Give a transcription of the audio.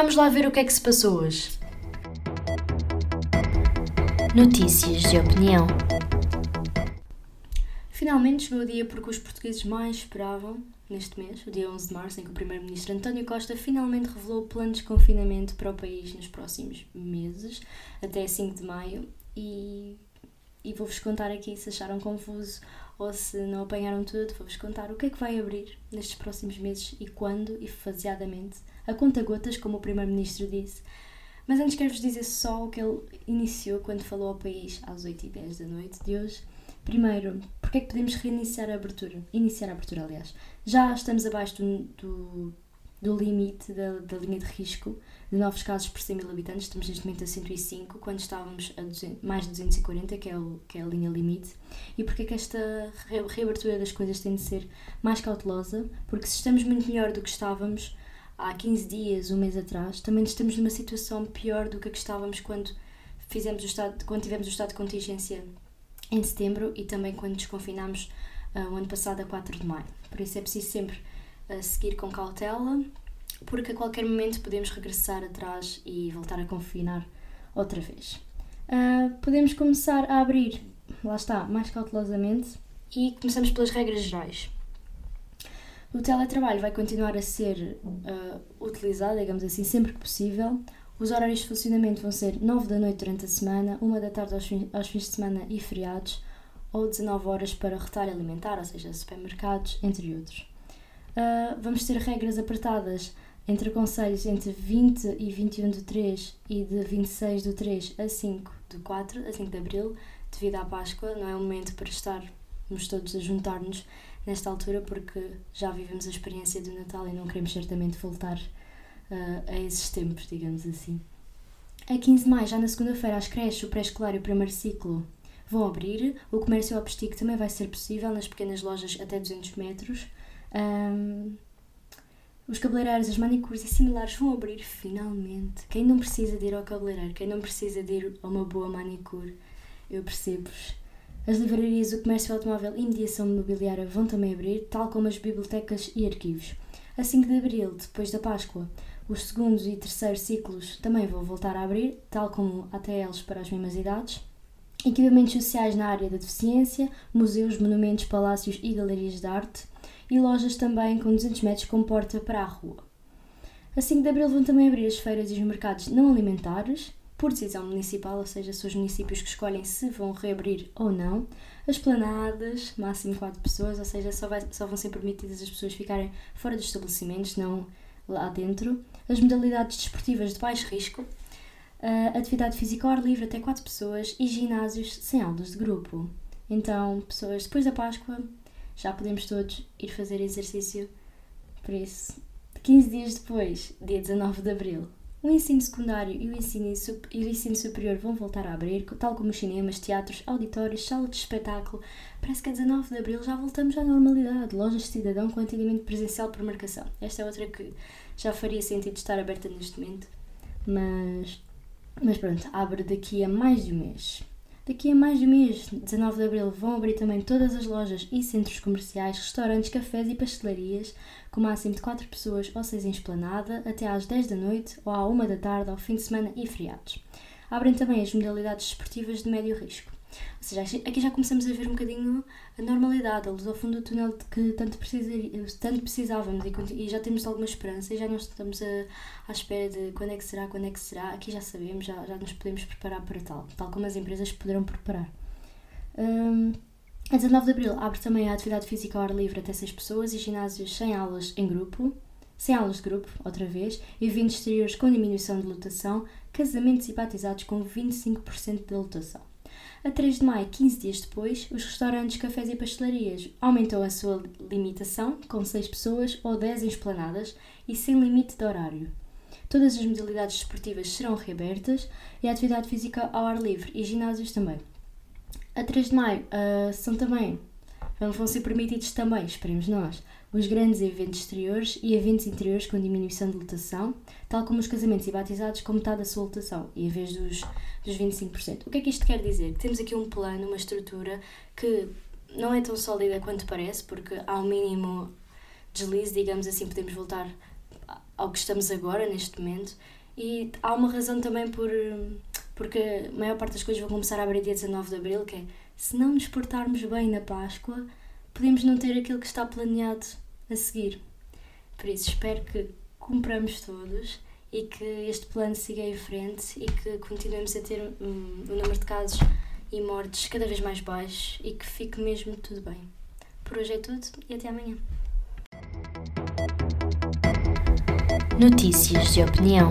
Vamos lá ver o que é que se passou hoje. Notícias de opinião. Finalmente chegou o dia porque os portugueses mais esperavam neste mês, o dia 11 de março, em que o Primeiro-Ministro António Costa finalmente revelou o plano de desconfinamento para o país nos próximos meses, até 5 de maio, e, e vou-vos contar aqui se acharam confuso ou se não apanharam tudo, vou-vos contar o que é que vai abrir nestes próximos meses e quando e faseadamente, a conta gotas, como o Primeiro-Ministro disse. Mas antes quero-vos dizer só o que ele iniciou quando falou ao país às 8h10 da noite de hoje. Primeiro, porque é que podemos reiniciar a abertura? Iniciar a abertura, aliás. Já estamos abaixo do, do, do limite da, da linha de risco de novos casos por 100 mil habitantes. Estamos neste momento a 105, quando estávamos a 200, mais de 240, que é, o, que é a linha limite. E porque é que esta reabertura das coisas tem de ser mais cautelosa? Porque se estamos muito melhor do que estávamos há 15 dias, um mês atrás, também estamos numa situação pior do que a que estávamos quando, fizemos o estado, quando tivemos o estado de contingência em setembro e também quando desconfinámos uh, o ano passado a 4 de maio. Por isso é preciso sempre uh, seguir com cautela, porque a qualquer momento podemos regressar atrás e voltar a confinar outra vez. Uh, podemos começar a abrir, lá está, mais cautelosamente e começamos pelas regras gerais. O teletrabalho vai continuar a ser uh, utilizado, digamos assim, sempre que possível. Os horários de funcionamento vão ser 9 da noite durante a semana, 1 da tarde aos, fins, aos fins de semana e feriados, ou 19 horas para retalho alimentar, ou seja, supermercados, entre outros. Uh, vamos ter regras apertadas entre conselhos entre 20 e 21 de 3 e de 26 de 3 a 5 de 4, a 5 de Abril, devido à Páscoa. Não é o momento para estarmos todos a juntar-nos nesta altura, porque já vivemos a experiência do Natal e não queremos certamente voltar uh, a esses tempos, digamos assim. A 15 de maio, já na segunda-feira, as creches, o pré-escolar e o primeiro ciclo vão abrir. O comércio ao também vai ser possível nas pequenas lojas até 200 metros. Um, os cabeleireiros, as manicures e similares vão abrir finalmente. Quem não precisa de ir ao cabeleireiro, quem não precisa de ir a uma boa manicure, eu percebo-vos. As livrarias, o comércio automóvel e mediação mobiliária vão também abrir, tal como as bibliotecas e arquivos. A 5 de abril, depois da Páscoa, os segundos e terceiros ciclos também vão voltar a abrir, tal como ATLs para as mesmas idades. Equipamentos sociais na área da deficiência, museus, monumentos, palácios e galerias de arte e lojas também com 200 metros com porta para a rua. A 5 de abril vão também abrir as feiras e os mercados não alimentares, por decisão municipal, ou seja, são os municípios que escolhem se vão reabrir ou não. As planadas, máximo 4 pessoas, ou seja, só, vai, só vão ser permitidas as pessoas ficarem fora dos estabelecimentos, não lá dentro. As modalidades desportivas de baixo risco, uh, atividade física ao ar livre até 4 pessoas e ginásios sem aulas de grupo. Então, pessoas, depois da Páscoa, já podemos todos ir fazer exercício. Por isso, 15 dias depois, dia 19 de abril, o ensino secundário e o ensino, e o ensino superior vão voltar a abrir, tal como os cinemas, teatros, auditórios, salas de espetáculo. Parece que a 19 de abril já voltamos à normalidade. Lojas de cidadão com atendimento presencial por marcação. Esta é outra que já faria sentido estar aberta neste momento. Mas, mas pronto, abre daqui a mais de um mês. Daqui a mais de um mês, 19 de abril, vão abrir também todas as lojas e centros comerciais, restaurantes, cafés e pastelarias, com máximo de 4 pessoas ou 6 em esplanada, até às 10 da noite ou à 1 da tarde, ao fim de semana e feriados. Abrem também as modalidades esportivas de médio risco. Ou seja, aqui já começamos a ver um bocadinho a normalidade, a luz ao fundo do túnel de que tanto, tanto precisávamos e, e, já temos alguma esperança e já não estamos a, à espera de quando é que será, quando é que será. Aqui já sabemos, já, já nos podemos preparar para tal, tal como as empresas poderão preparar. Um, a 19 de Abril abre também a atividade física ao ar livre até 6 pessoas e ginásios sem aulas em grupo, sem aulas de grupo, outra vez, eventos exteriores com diminuição de lotação, casamentos e batizados com 25% de lotação. A 3 de maio, 15 dias depois, os restaurantes, cafés e pastelarias aumentou a sua limitação, com 6 pessoas ou 10 em esplanadas e sem limite de horário. Todas as modalidades esportivas serão reabertas e a atividade física ao ar livre e ginásios também. A 3 de maio uh, são também, vão ser permitidos também, esperemos nós, os grandes eventos exteriores e eventos interiores com diminuição de lotação, tal como os casamentos e batizados com metade da sua lotação, em vez dos, dos 25%. O que é que isto quer dizer? Temos aqui um plano, uma estrutura que não é tão sólida quanto parece, porque há mínimo deslize, digamos assim, podemos voltar ao que estamos agora, neste momento. E há uma razão também por, porque a maior parte das coisas vão começar a abrir dia 19 de Abril, que é se não nos portarmos bem na Páscoa, podemos não ter aquilo que está planeado a seguir. Por isso, espero que cumpramos todos e que este plano siga em frente e que continuemos a ter um, um número de casos e mortes cada vez mais baixo e que fique mesmo tudo bem. Por hoje é tudo e até amanhã. Notícias de opinião.